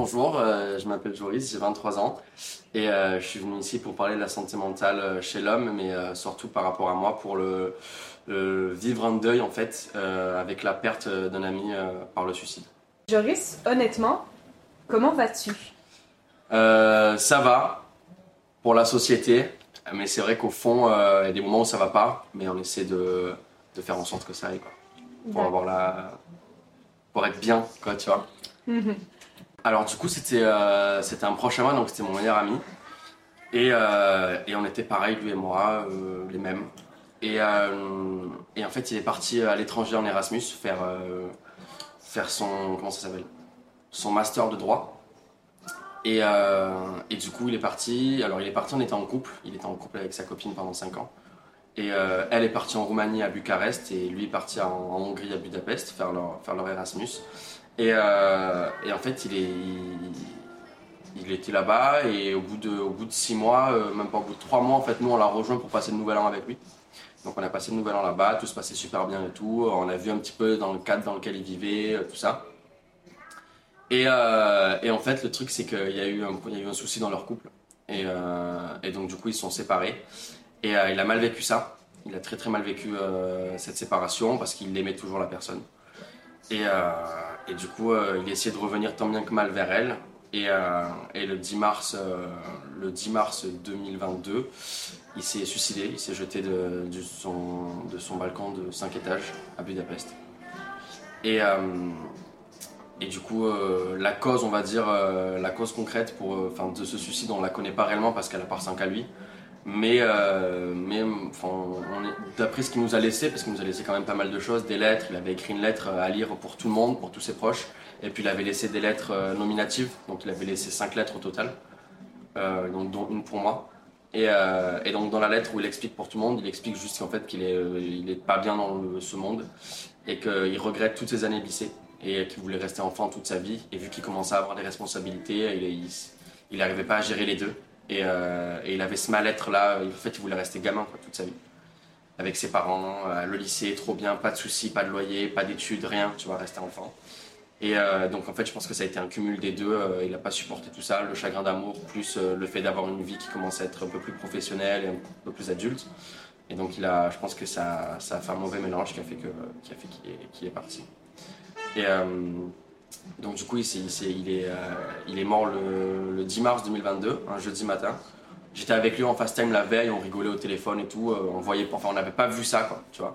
Bonjour, euh, je m'appelle Joris, j'ai 23 ans et euh, je suis venu ici pour parler de la santé mentale euh, chez l'homme, mais surtout par rapport à moi pour le, vivre un deuil en fait avec la perte d'un ami par le suicide. Joris, honnêtement, comment vas-tu? Ça va pour la société, mais c'est vrai qu'au fond, il y a des moments où ça va pas, mais on essaie de, faire en sorte que ça aille pour avoir la, pour être bien quoi, tu vois. Mhm. Alors du coup c'était euh, un proche à donc c'était mon meilleur ami. Et, euh, et, on était pareil, lui et moi, euh, les mêmes. Et, en fait il est parti à l'étranger en Erasmus faire, son, comment ça s'appelle? Son master de droit. Et, du coup il est parti, alors il est parti, on était en couple, il était en couple avec sa copine pendant 5 ans. Et elle est partie en Roumanie à Bucarest et lui est parti en, Hongrie à Budapest faire leur Erasmus. Euh, et, en fait, il, était là-bas et au bout, de, six mois, euh, même pas au bout de trois mois, en fait, nous on l'a rejoint pour passer le nouvel an avec lui. Donc on a passé le nouvel an là-bas, tout se passait super bien et tout. On a vu un petit peu dans le cadre dans lequel il vivait, euh, tout ça. Et, en fait, le truc, c'est qu'il y, a eu un, souci dans leur couple. Et, et donc, du coup, ils se sont séparés. Et il a mal vécu ça. Il a très très mal vécu cette séparation parce qu'il aimait toujours la personne. Et, et du coup, euh, il essayait de revenir tant bien que mal vers elle. Et, euh, le, 10 mars, euh, le 10 mars 2022, il s'est suicidé, il s'est jeté de, son, balcon de 5 étages à Budapest. Et, et du coup, la cause, on va dire, la cause concrète pour, de ce suicide, on ne la connaît pas réellement parce qu'elle appartient qu'à lui. Mais, euh, d'après ce qu'il nous a laissé, parce qu'il nous a laissé quand même pas mal de choses, des lettres, il avait écrit une lettre à lire pour tout le monde, pour tous ses proches, et puis il avait laissé des lettres euh, nominatives, donc il avait laissé cinq lettres au total, euh, dont une pour moi. Et, donc dans la lettre où il explique pour tout le monde, il explique juste qu'en fait qu'il est, il est pas bien dans ce monde, et qu'il regrette toutes ses années lycée, et qu'il voulait rester enfant toute sa vie, et vu qu'il commençait à avoir des responsabilités, il n'arrivait pas à gérer les deux. Euh, et, il avait ce mal-être là. En fait, il voulait rester gamin toute sa vie. Avec ses parents, euh, le lycée, trop bien, pas de soucis, pas de loyer, pas d'études, rien, tu vois, rester enfant. Et euh, donc en fait, je pense que ça a été un cumul des deux. il n'a pas supporté tout ça, le chagrin d'amour, plus le fait d'avoir une vie qui commence à être un peu plus professionnelle et un peu plus adulte. Et donc il a, je pense que ça, ça a fait un mauvais mélange qui a fait que, qui a fait qu'il est, est, parti. Et donc du coup, il, euh, est mort le, 10 mars 2022, un jeudi matin. J'étais avec lui en fast time la veille, on rigolait au téléphone et tout. Euh, on voyait, enfin, on n'avait pas vu ça, quoi, tu vois.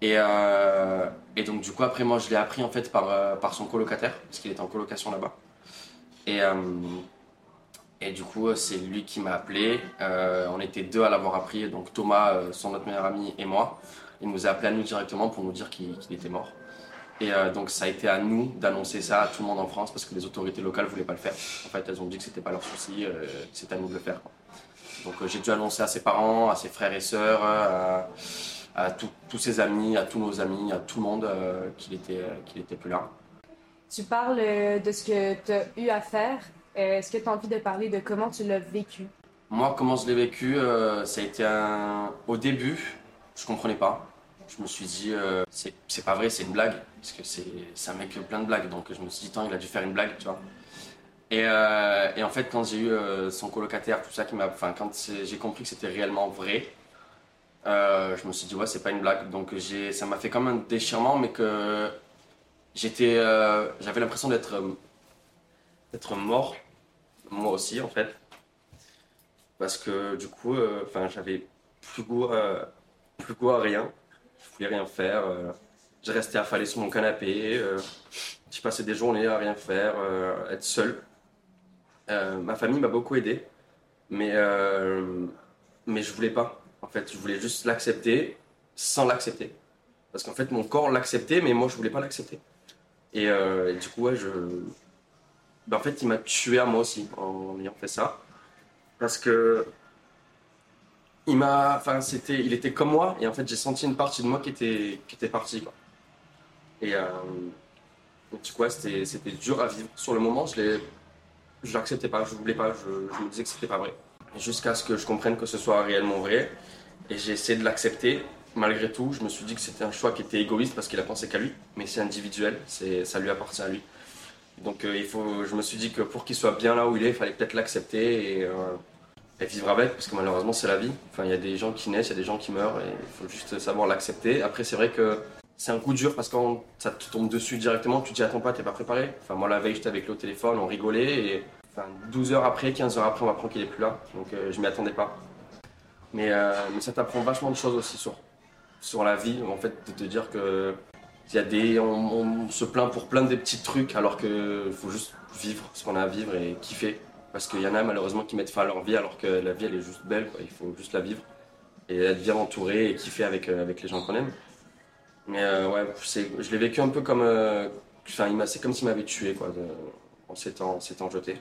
Et, euh, donc du coup, après moi, je l'ai appris en fait par, son colocataire, parce qu'il était en colocation là-bas. Et, et du coup, c'est lui qui m'a appelé. on était deux à l'avoir appris, donc Thomas, son autre meilleur ami, et moi. Il nous a appelé à nous directement pour nous dire qu'il était mort. Et euh, donc ça a été à nous d'annoncer ça à tout le monde en France parce que les autorités locales ne voulaient pas le faire. En fait, elles ont dit que c'était pas leur souci, euh, que c'était à nous de le faire. Donc euh, j'ai dû annoncer à ses parents, à ses frères et sœurs, à, tous ses amis, à tous nos amis, à tout le monde qu'il était, qu'il était plus là. Tu parles de ce que tu as eu à faire. Est-ce que tu as envie de parler de comment tu l'as vécu? Moi, comment je l'ai vécu, ça a été un... Au début, je comprenais pas je me suis dit, euh, c'est pas vrai, c'est une blague. Parce que c'est un mec plein de blagues. Donc je me suis dit, tant il a dû faire une blague, tu vois. Et, euh, et en fait, quand j'ai eu euh, son colocataire, tout ça, qui enfin, quand j'ai compris que c'était réellement vrai, je me suis dit, ouais, c'est pas une blague. Donc ça m'a fait comme un déchirement, mais que j'étais, j'avais l'impression d'être mort, moi aussi, en fait. Parce que du coup, j'avais plus plus goût à rien je voulais rien faire. Euh, j'ai resté affalé sur mon canapé. Euh, j'ai passé des journées à rien faire, euh, être seul. ma famille m'a beaucoup aidé, mais, mais je voulais pas. En fait, je voulais juste l'accepter sans l'accepter. Parce qu'en fait, mon corps l'acceptait, mais moi, je voulais pas l'accepter. Et, du coup, ouais, je... Ben, en fait, il m'a tué à moi aussi en ayant fait ça. Parce que il m'a, enfin, c'était, il était comme moi, et en fait, j'ai senti une partie de moi qui était, qui était partie, quoi. Et euh, du coup, c'était, c'était dur à vivre. Sur le moment, je l'ai, l'acceptais pas, je voulais pas, je, je me disais que c'était pas vrai. Jusqu'à ce que je comprenne que ce soit réellement vrai, et j'ai essayé de l'accepter. Malgré tout, je me suis dit que c'était un choix qui était égoïste parce qu'il a pensé qu'à lui, mais c'est individuel, c'est, ça lui appartient à lui. Donc faut, je me suis dit que pour qu'il soit bien là où il est, il fallait peut-être l'accepter et, et, vivre avec, parce que malheureusement c'est la vie. Enfin, il y a des gens qui naissent, il y a des gens qui meurent, et il faut juste savoir l'accepter. Après, c'est vrai que c'est un coup dur parce que quand ça te tombe dessus directement, tu t'y attends pas, t'es pas préparé. Enfin, moi la veille, j'étais avec au téléphone, on rigolait, et enfin, 12 heures après, 15 heures après, on apprend qu'il est plus là. Donc je m'y attendais pas. Mais, mais ça t'apprend vachement de choses aussi sur, la vie, en fait, de te dire que y a des, on, se plaint pour plein de petits trucs alors qu'il faut juste vivre ce qu'on a à vivre et kiffer. Parce qu'il y en a malheureusement qui mettent fin à leur vie alors que la vie elle est juste belle, il faut juste la vivre et être bien entouré et kiffer avec, euh, avec les gens qu'on aime. Mais euh, ouais, je l'ai vécu un peu comme. Euh, enfin, c'est comme s'il m'avait tué quoi, en s'étant jeté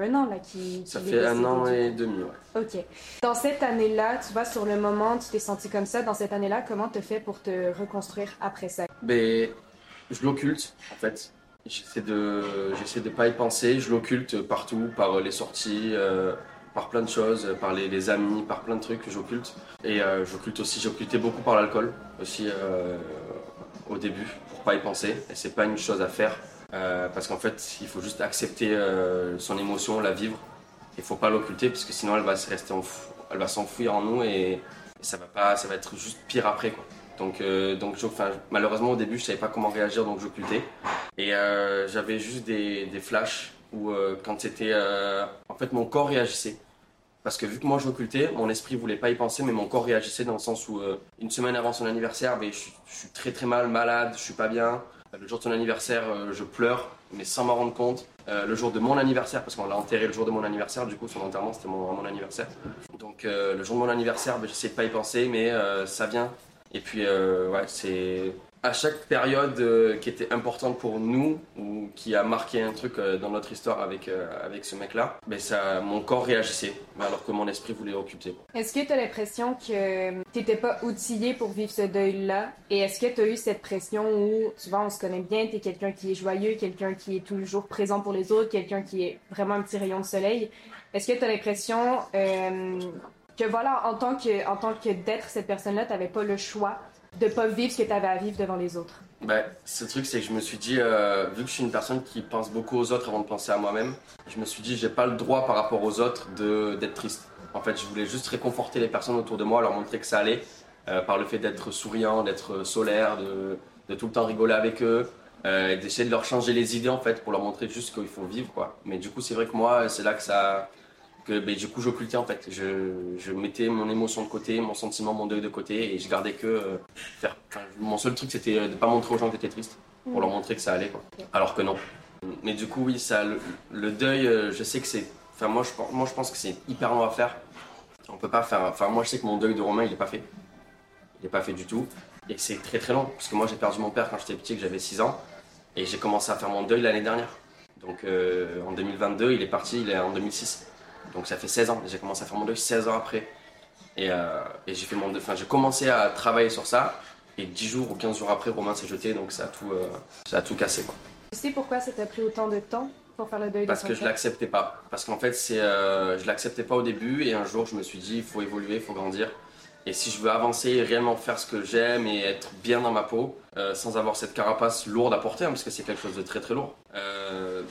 un an là qui. Ça fait un an et demi, ouais. Ok. Dans cette année-là, tu vois, sur le moment, tu t'es senti comme ça. Dans cette année-là, comment tu fais pour te reconstruire après ça? Ben, je l'occulte, en fait. J'essaie de, j'essaie de pas y penser. Je l'occulte partout, par les sorties, euh, par plein de choses, par les, amis, par plein de trucs que j'occulte. Et euh, j'occulte aussi, j'occultais beaucoup par l'alcool aussi euh, au début, pour pas y penser. Et c'est pas une chose à faire euh, parce qu'en fait, il faut juste accepter son émotion, la vivre. Il faut pas l'occulter parce que sinon elle va va s'enfouir en nous et, ça va pas, ça va être juste pire après quoi. Donc, donc malheureusement au début je savais pas comment réagir donc j'occultais et j'avais juste des, des, flashs où quand c'était, en fait mon corps réagissait. Parce que vu que moi j'occultais, mon esprit voulait pas y penser, mais mon corps réagissait dans le sens où une semaine avant son anniversaire, ben, je, je, suis très très mal, malade, je suis pas bien. Le jour de son anniversaire, euh, je pleure, mais sans m'en rendre compte. Euh, le jour de mon anniversaire, parce qu'on l'a enterré le jour de mon anniversaire, du coup son enterrement c'était mon, mon, anniversaire. Donc euh, le jour de mon anniversaire, ben, j'essaie de pas y penser, mais ça vient. Et puis ouais, c'est à chaque période euh, qui était importante pour nous ou qui a marqué un truc euh, dans notre histoire avec, euh, avec ce mec-là, ben ça, mon corps réagissait alors que mon esprit voulait occulter. Est-ce que tu as l'impression que tu n'étais pas outillé pour vivre ce deuil-là? Et est-ce que tu as eu cette pression où, souvent on se connaît bien, tu es quelqu'un qui est joyeux, quelqu'un qui est toujours présent pour les autres, quelqu'un qui est vraiment un petit rayon de soleil? Est-ce que tu as l'impression que voilà, en tant que, en tant que d'être cette personne-là, tu n'avais pas le choix de pas vivre ce que tu avais à vivre devant les autres? Ben, ce truc, c'est que je me suis dit, euh, vu que je suis une personne qui pense beaucoup aux autres avant de penser à moi-même, je me suis dit, j'ai pas le droit par rapport aux autres d'être triste. En fait, je voulais juste réconforter les personnes autour de moi, leur montrer que ça allait, euh, par le fait d'être souriant, d'être solaire, de, de, tout le temps rigoler avec eux, euh, d'essayer de leur changer les idées en fait, pour leur montrer juste qu'il faut vivre quoi. Mais du coup, c'est vrai que moi, c'est là que ça, que ben, du coup j'occultais en fait. Je, je, mettais mon émotion de côté, mon sentiment, mon deuil de côté et je gardais que euh, faire. mon seul truc c'était de pas montrer aux gens que j'étais triste pour leur montrer que ça allait quoi. Alors que non. Mais du coup oui, ça, le, deuil, euh, je sais que c'est. Enfin moi je, moi je pense que c'est hyper long à faire. On peut pas faire. Enfin moi je sais que mon deuil de Romain il est pas fait. Il est pas fait du tout. Et c'est très très long parce que moi j'ai perdu mon père quand j'étais petit, que j'avais 6 ans et j'ai commencé à faire mon deuil l'année dernière. Donc euh, en 2022, il est parti, il est en 2006. Donc ça fait 16 ans. J'ai commencé à faire mon deuil 16 ans après. Et, euh, et j'ai fait mon Enfin, j'ai commencé à travailler sur ça. Et 10 jours ou 15 jours après, Romain s'est jeté. Donc ça a tout, euh, ça a tout cassé. Quoi. Tu sais pourquoi ça t'a pris autant de temps pour faire le deuil Parce que je l'acceptais pas. Parce qu'en fait, c'est, euh, je l'acceptais pas au début. Et un jour, je me suis dit, il faut évoluer, il faut grandir. Et si je veux avancer, réellement faire ce que j'aime et être bien dans ma peau, sans avoir cette carapace lourde à porter, hein, parce que c'est quelque chose de très très lourd,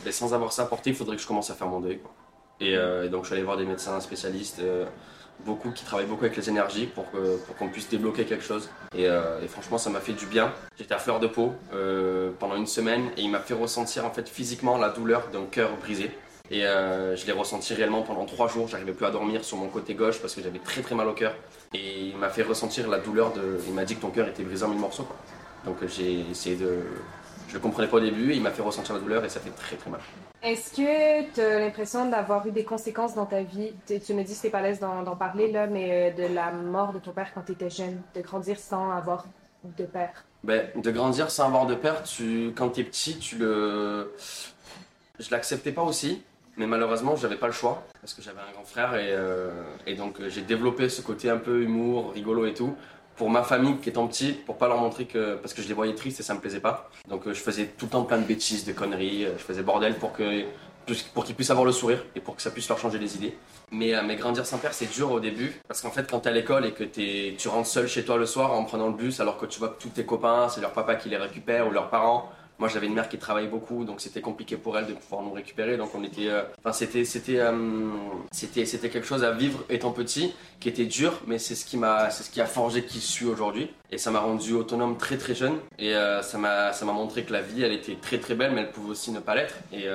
mais sans avoir ça à porter, il faudrait que je commence à faire mon deuil. Quoi. Euh, et, donc je suis allé voir des médecins spécialistes, euh, beaucoup qui travaillent beaucoup avec les énergies pour qu'on puisse débloquer quelque chose. Euh, et, franchement, ça m'a fait du bien. J'étais à fleur de peau pendant une semaine et il m'a fait ressentir en fait physiquement la douleur d'un cœur brisé. Et je l'ai ressenti réellement pendant trois jours. J'arrivais plus à dormir sur mon côté gauche parce que j'avais très très mal au cœur. Et il m'a fait ressentir la douleur de. Il m'a dit que ton cœur était brisé en mille morceaux. Donc j'ai essayé de. Je le comprenais pas au début il m'a fait ressentir la douleur et ça fait très très mal. Est-ce que tu as l'impression d'avoir eu des conséquences dans ta vie? Tu, me dis que tu pas à l'aise d'en parler, là, mais euh, de la mort de ton père quand tu étais jeune, de grandir sans avoir de père. Ben, de grandir sans avoir de père, tu, quand tu es petit, tu le. Je l'acceptais pas aussi, mais malheureusement, j'avais pas le choix parce que j'avais un grand frère et, euh, et donc euh, j'ai développé ce côté un peu humour, rigolo et tout pour ma famille qui étant petit, pour pas leur montrer que. parce que je les voyais tristes et ça me plaisait pas. Donc euh, je faisais tout le temps plein de bêtises, de conneries, euh, je faisais bordel pour que pour qu'ils puissent avoir le sourire et pour que ça puisse leur changer les idées. Mais, euh, mais grandir sans père, c'est dur au début parce qu'en fait, quand t'es à l'école et que tu rentres seul chez toi le soir en prenant le bus alors que tu vois que tous tes copains, c'est leur papa qui les récupère ou leurs parents, Moi, j'avais une mère qui travaillait beaucoup, donc c'était compliqué pour elle de pouvoir nous récupérer. Donc on était, euh, enfin euh, c'était, quelque chose à vivre étant petit, qui était dur, mais c'est ce qui ce qui a forgé qui je suis aujourd'hui. Et ça m'a rendu autonome très très jeune. Et euh, ça m'a, montré que la vie, elle était très très belle, mais elle pouvait aussi ne pas l'être. Et,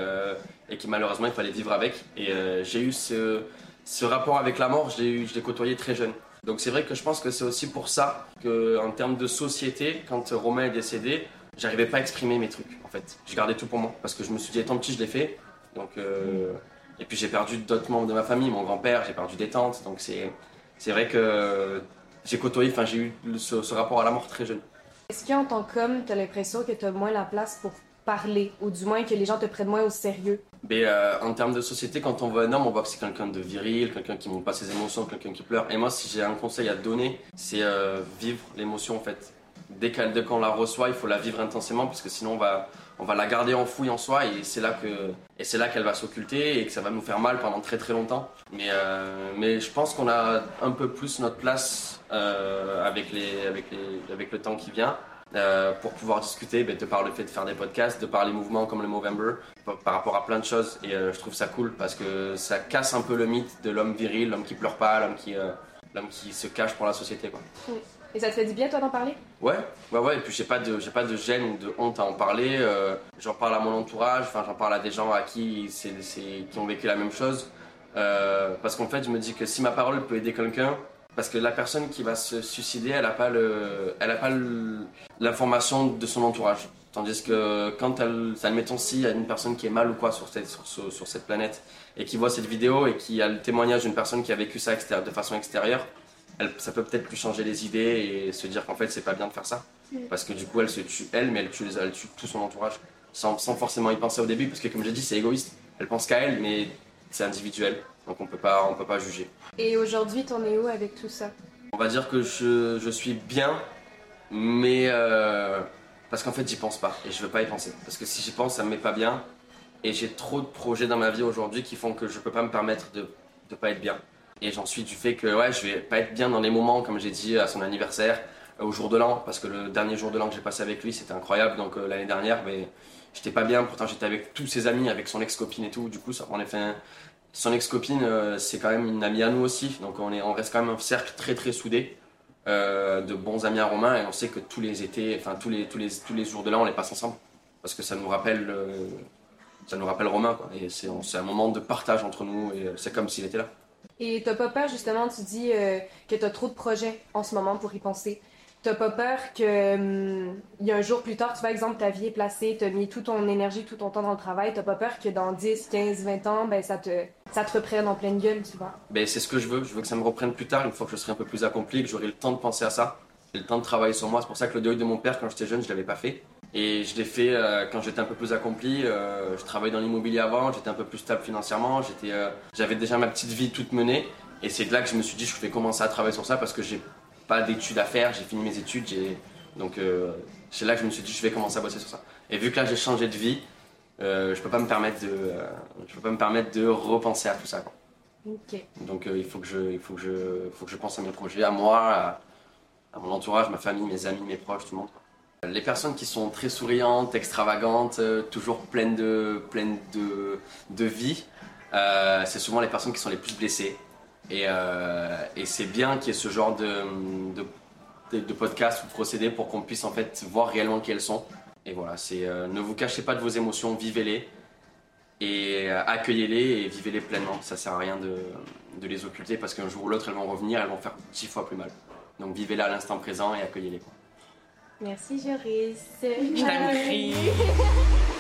et que malheureusement, il fallait vivre avec. Et j'ai eu ce, ce rapport avec la mort, je l'ai, je l'ai côtoyé très jeune. Donc c'est vrai que je pense que c'est aussi pour ça que en termes de société, quand Romain est décédé, j'arrivais pas à exprimer mes trucs en fait. Je gardais tout pour moi parce que je me suis dit étant petit je l'ai fait. Donc euh, et puis j'ai perdu d'autres membres de ma famille, mon grand-père, j'ai perdu des tantes. Donc c'est c'est vrai que j'ai côtoyé, enfin j'ai eu ce, rapport à la mort très jeune. Est-ce qu'en tant qu'homme, tu as l'impression que tu as moins la place pour parler, ou du moins que les gens te prennent moins au sérieux? Mais euh, en termes de société, quand on voit un homme, on voit que c'est quelqu'un de viril, quelqu'un qui montre pas ses émotions, quelqu'un qui pleure. Et moi, si j'ai un conseil à donner, c'est euh, vivre l'émotion en fait dès qu'on la reçoit, il faut la vivre intensément parce que sinon on va, on va la garder enfouie en soi et c'est là qu'elle va s'occulter et que ça va nous faire mal pendant très très longtemps. Mais euh, mais je pense qu'on a un peu plus notre place euh, avec les avec les avec le temps qui vient. Euh, pour pouvoir discuter ben, de par le fait de faire des podcasts, de par les mouvements comme le Movember, par rapport à plein de choses. Et je trouve ça cool parce que ça casse un peu le mythe de l'homme viril, l'homme qui pleure pas, l'homme qui, qui se cache pour la société. Quoi. Et ça te fait du bien, toi, d'en parler? Ouais, ouais, ouais. Et puis, j'ai pas de, j'ai pas de gêne ou de honte à en parler. Euh, j'en parle à mon entourage, enfin, j'en parle à des gens à qui, c'est, qui ont vécu la même chose. Euh, parce qu'en fait, je me dis que si ma parole peut aider quelqu'un, parce que la personne qui va se suicider, elle n'a pas le, elle a pas l'information de son entourage. Tandis que quand elle, admettons si il y a une personne qui est mal ou quoi sur cette, sur, sur cette planète et qui voit cette vidéo et qui a le témoignage d'une personne qui a vécu ça de façon extérieure, ça peut peut-être plus changer les idées et se dire qu'en fait c'est pas bien de faire ça. Parce que du coup elle se tue elle, mais elle tue, elle tue tout son entourage. Sans, sans, forcément y penser au début, parce que comme j'ai dit c'est égoïste. Elle pense qu'à elle, mais c'est individuel. Donc on peut pas, on peut pas juger. Et aujourd'hui t'en es où avec tout ça? On va dire que je, je suis bien, mais euh, parce qu'en fait j'y pense pas et je veux pas y penser. Parce que si j'y pense ça me met pas bien et j'ai trop de projets dans ma vie aujourd'hui qui font que je peux pas me permettre de, de pas être bien. Et j'en suis du fait que ouais, je vais pas être bien dans les moments, comme j'ai dit, à son anniversaire, euh, au jour de l'an, parce que le dernier jour de l'an que j'ai passé avec lui, c'était incroyable. Donc euh, l'année dernière, mais j'étais pas bien. Pourtant, j'étais avec tous ses amis, avec son ex-copine et tout. Du coup, ça en effet. Son ex-copine, euh, c'est quand même une amie à nous aussi. Donc on, est, on reste quand même un cercle très très soudé. de bons amis à Romain et on sait que tous les étés, enfin tous les, tous les, tous les jours de l'an, on les passe ensemble parce que ça nous rappelle, ça nous rappelle Romain quoi. Et c'est un moment de partage entre nous et c'est comme s'il était là. Et t'as pas peur, justement, tu dis euh, que t'as trop de projets en ce moment pour y penser. T'as pas peur que hum, y a un jour plus tard, tu vois, exemple, ta vie est placée, t'as mis toute ton énergie, tout ton temps dans le travail, t'as pas peur que dans 10, 15, 20 ans, ben ça te, ça te reprenne en pleine gueule, tu vois? Ben c'est ce que je veux, je veux que ça me reprenne plus tard, une fois que je serai un peu plus accompli, que j'aurai le temps de penser à ça, le temps de travailler sur moi. C'est pour ça que le deuil de mon père, quand j'étais jeune, je l'avais pas fait. Et je l'ai fait euh, quand j'étais un peu plus accompli. Euh, je travaillais dans l'immobilier avant, j'étais un peu plus stable financièrement, j'étais, j'avais déjà ma petite vie toute menée. Et c'est là que je me suis dit, je vais commencer à travailler sur ça parce que j'ai pas d'études à faire, j'ai fini mes études, donc euh, c'est là que je me suis dit, je vais commencer à bosser sur ça. Et vu que là j'ai changé de vie, euh, je peux pas me permettre de, euh, je peux pas me permettre de repenser à tout ça. Donc il faut que je, il faut que je, faut que je pense à mes projets, à moi, à, mon entourage, ma famille, mes amis, mes proches, tout le monde. Les personnes qui sont très souriantes, extravagantes, toujours pleines de, pleines de, de vie, c'est souvent les personnes qui sont les plus blessées. Euh, et, c'est bien qu'il y ait ce genre de, de, podcast ou de procédé pour qu'on puisse en fait voir réellement qui elles sont. Et voilà, c'est euh, ne vous cachez pas de vos émotions, vivez-les et euh, accueillez-les et vivez-les pleinement. Ça sert à rien de, de les occulter parce qu'un jour ou l'autre elles vont revenir, elles vont faire dix fois plus mal. Donc vivez-les à l'instant présent et accueillez-les. Merci Joris. Je